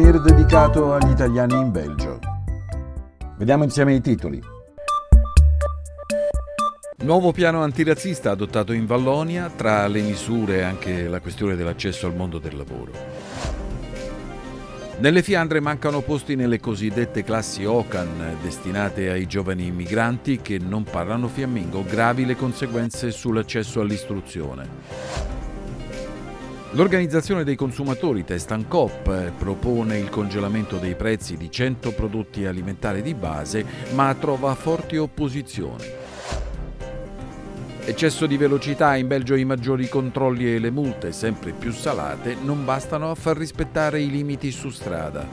souvenir dedicato agli italiani in Belgio. Vediamo insieme i titoli. Nuovo piano antirazzista adottato in Vallonia, tra le misure anche la questione dell'accesso al mondo del lavoro. Nelle Fiandre mancano posti nelle cosiddette classi OCAN destinate ai giovani immigranti che non parlano fiammingo, gravi le conseguenze sull'accesso all'istruzione. L'organizzazione dei consumatori Testancop propone il congelamento dei prezzi di 100 prodotti alimentari di base, ma trova forti opposizioni. Eccesso di velocità in Belgio i maggiori controlli e le multe, sempre più salate, non bastano a far rispettare i limiti su strada.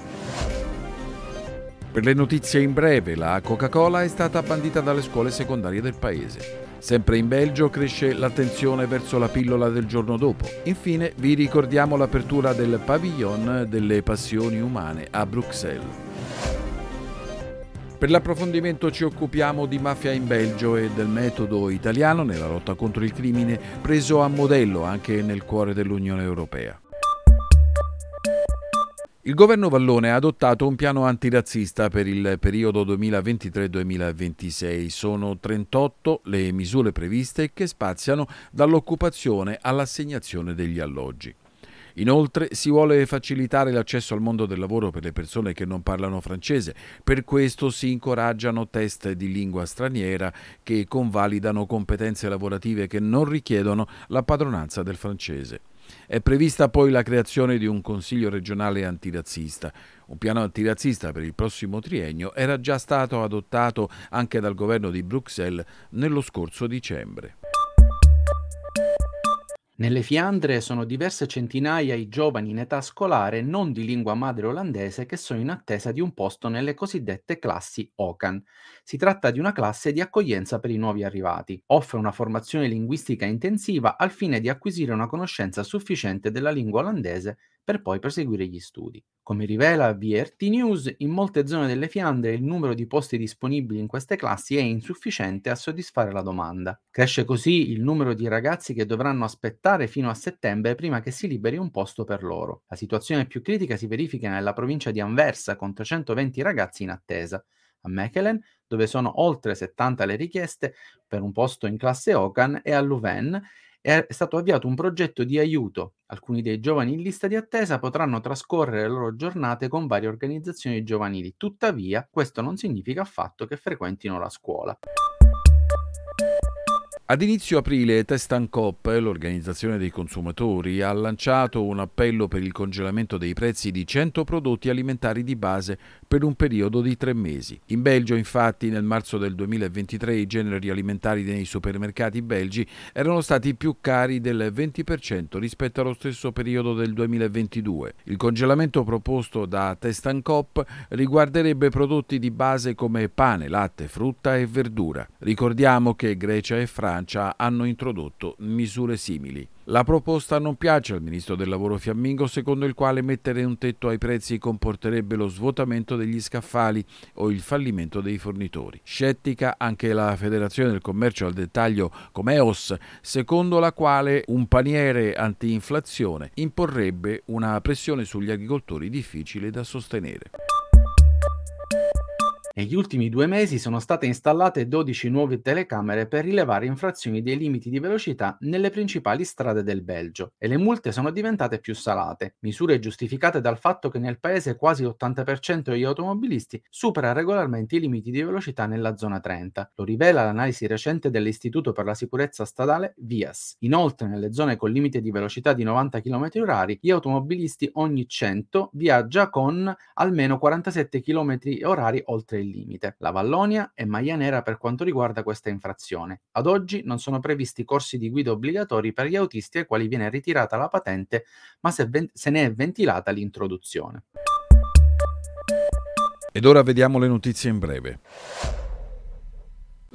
Per le notizie in breve, la Coca-Cola è stata bandita dalle scuole secondarie del paese. Sempre in Belgio cresce l'attenzione verso la pillola del giorno dopo. Infine vi ricordiamo l'apertura del Pavillon delle passioni umane a Bruxelles. Per l'approfondimento ci occupiamo di mafia in Belgio e del metodo italiano nella lotta contro il crimine preso a modello anche nel cuore dell'Unione Europea. Il governo Vallone ha adottato un piano antirazzista per il periodo 2023-2026. Sono 38 le misure previste che spaziano dall'occupazione all'assegnazione degli alloggi. Inoltre si vuole facilitare l'accesso al mondo del lavoro per le persone che non parlano francese, per questo si incoraggiano test di lingua straniera che convalidano competenze lavorative che non richiedono la padronanza del francese. È prevista poi la creazione di un Consiglio regionale antirazzista. Un piano antirazzista per il prossimo triennio era già stato adottato anche dal governo di Bruxelles nello scorso dicembre. Nelle Fiandre sono diverse centinaia i giovani in età scolare non di lingua madre olandese che sono in attesa di un posto nelle cosiddette classi OCAN. Si tratta di una classe di accoglienza per i nuovi arrivati. Offre una formazione linguistica intensiva al fine di acquisire una conoscenza sufficiente della lingua olandese per poi proseguire gli studi. Come rivela VRT News, in molte zone delle Fiandre il numero di posti disponibili in queste classi è insufficiente a soddisfare la domanda. Cresce così il numero di ragazzi che dovranno aspettare fino a settembre prima che si liberi un posto per loro. La situazione più critica si verifica nella provincia di Anversa con 320 ragazzi in attesa. A Mechelen, dove sono oltre 70 le richieste per un posto in classe Ocan, e a Louvain, è stato avviato un progetto di aiuto. Alcuni dei giovani in lista di attesa potranno trascorrere le loro giornate con varie organizzazioni giovanili, tuttavia questo non significa affatto che frequentino la scuola. Ad inizio aprile Testancop, l'organizzazione dei consumatori, ha lanciato un appello per il congelamento dei prezzi di 100 prodotti alimentari di base per un periodo di tre mesi. In Belgio, infatti, nel marzo del 2023 i generi alimentari nei supermercati belgi erano stati più cari del 20% rispetto allo stesso periodo del 2022. Il congelamento proposto da Testancop riguarderebbe prodotti di base come pane, latte, frutta e verdura. Ricordiamo che Grecia e Francia Francia hanno introdotto misure simili. La proposta non piace al ministro del lavoro fiammingo, secondo il quale mettere un tetto ai prezzi comporterebbe lo svuotamento degli scaffali o il fallimento dei fornitori. Scettica anche la Federazione del Commercio al Dettaglio Comeos, secondo la quale un paniere anti-inflazione imporrebbe una pressione sugli agricoltori difficile da sostenere. Negli ultimi due mesi sono state installate 12 nuove telecamere per rilevare infrazioni dei limiti di velocità nelle principali strade del Belgio e le multe sono diventate più salate, misure giustificate dal fatto che nel paese quasi l'80% degli automobilisti supera regolarmente i limiti di velocità nella zona 30. Lo rivela l'analisi recente dell'Istituto per la sicurezza stradale VIAS. Inoltre, nelle zone con limite di velocità di 90 km/h, gli automobilisti ogni 100 viaggia con almeno 47 km/h oltre il il limite. La Vallonia è maglia nera per quanto riguarda questa infrazione. Ad oggi non sono previsti corsi di guida obbligatori per gli autisti ai quali viene ritirata la patente, ma se, ven- se ne è ventilata l'introduzione. Ed ora vediamo le notizie in breve.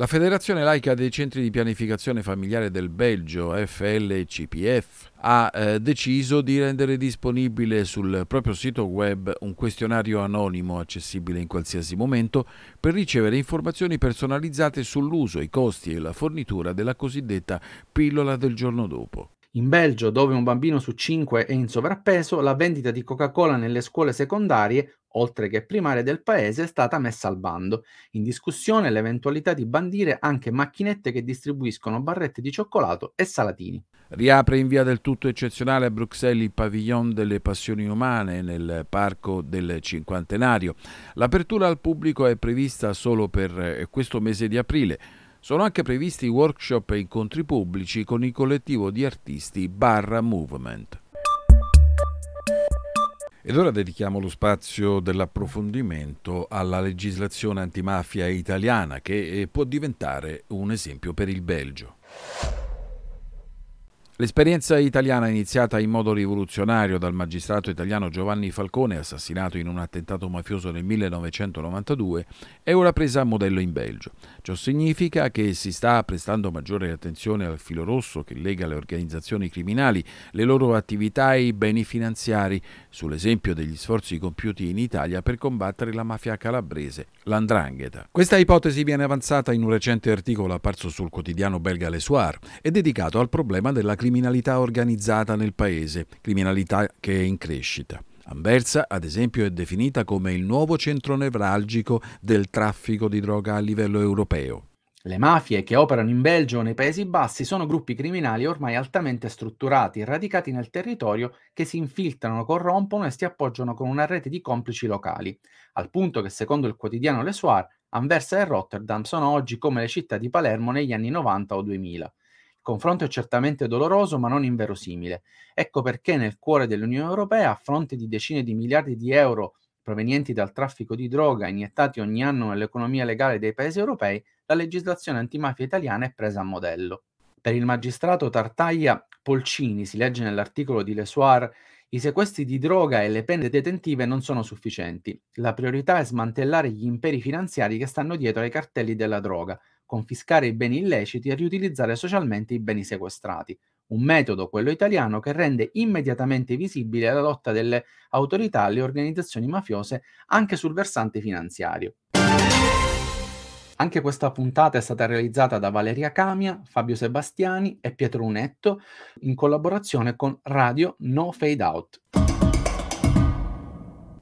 La Federazione Laica dei Centri di Pianificazione Familiare del Belgio, FLCPF, ha eh, deciso di rendere disponibile sul proprio sito web un questionario anonimo accessibile in qualsiasi momento per ricevere informazioni personalizzate sull'uso, i costi e la fornitura della cosiddetta pillola del giorno dopo. In Belgio, dove un bambino su cinque è in sovrappeso, la vendita di Coca-Cola nelle scuole secondarie, oltre che primarie del paese, è stata messa al bando. In discussione l'eventualità di bandire anche macchinette che distribuiscono barrette di cioccolato e salatini. Riapre in via del tutto eccezionale a Bruxelles il pavillon delle passioni umane nel parco del cinquantenario. L'apertura al pubblico è prevista solo per eh, questo mese di aprile. Sono anche previsti workshop e incontri pubblici con il collettivo di artisti Barra Movement. Ed ora dedichiamo lo spazio dell'approfondimento alla legislazione antimafia italiana che eh, può diventare un esempio per il Belgio. L'esperienza italiana iniziata in modo rivoluzionario dal magistrato italiano Giovanni Falcone, assassinato in un attentato mafioso nel 1992, è ora presa a modello in Belgio. Ciò significa che si sta prestando maggiore attenzione al filo rosso che lega le organizzazioni criminali, le loro attività e i beni finanziari, sull'esempio degli sforzi compiuti in Italia per combattere la mafia calabrese, l'andrangheta. Questa ipotesi viene avanzata in un recente articolo apparso sul quotidiano belga Le Soir e dedicato al problema della criminalità criminalità organizzata nel paese, criminalità che è in crescita. Anversa, ad esempio, è definita come il nuovo centro nevralgico del traffico di droga a livello europeo. Le mafie che operano in Belgio o nei Paesi Bassi sono gruppi criminali ormai altamente strutturati, radicati nel territorio, che si infiltrano, corrompono e si appoggiano con una rete di complici locali, al punto che secondo il quotidiano Le Soir, Anversa e Rotterdam sono oggi come le città di Palermo negli anni 90 o 2000 confronto è certamente doloroso ma non inverosimile. Ecco perché nel cuore dell'Unione Europea, a fronte di decine di miliardi di euro provenienti dal traffico di droga iniettati ogni anno nell'economia legale dei paesi europei, la legislazione antimafia italiana è presa a modello. Per il magistrato Tartaglia Polcini, si legge nell'articolo di Le Soir, i sequestri di droga e le pene detentive non sono sufficienti. La priorità è smantellare gli imperi finanziari che stanno dietro ai cartelli della droga, confiscare i beni illeciti e riutilizzare socialmente i beni sequestrati. Un metodo, quello italiano, che rende immediatamente visibile la lotta delle autorità alle organizzazioni mafiose anche sul versante finanziario. Anche questa puntata è stata realizzata da Valeria Camia, Fabio Sebastiani e Pietro Unetto in collaborazione con Radio No Fade Out.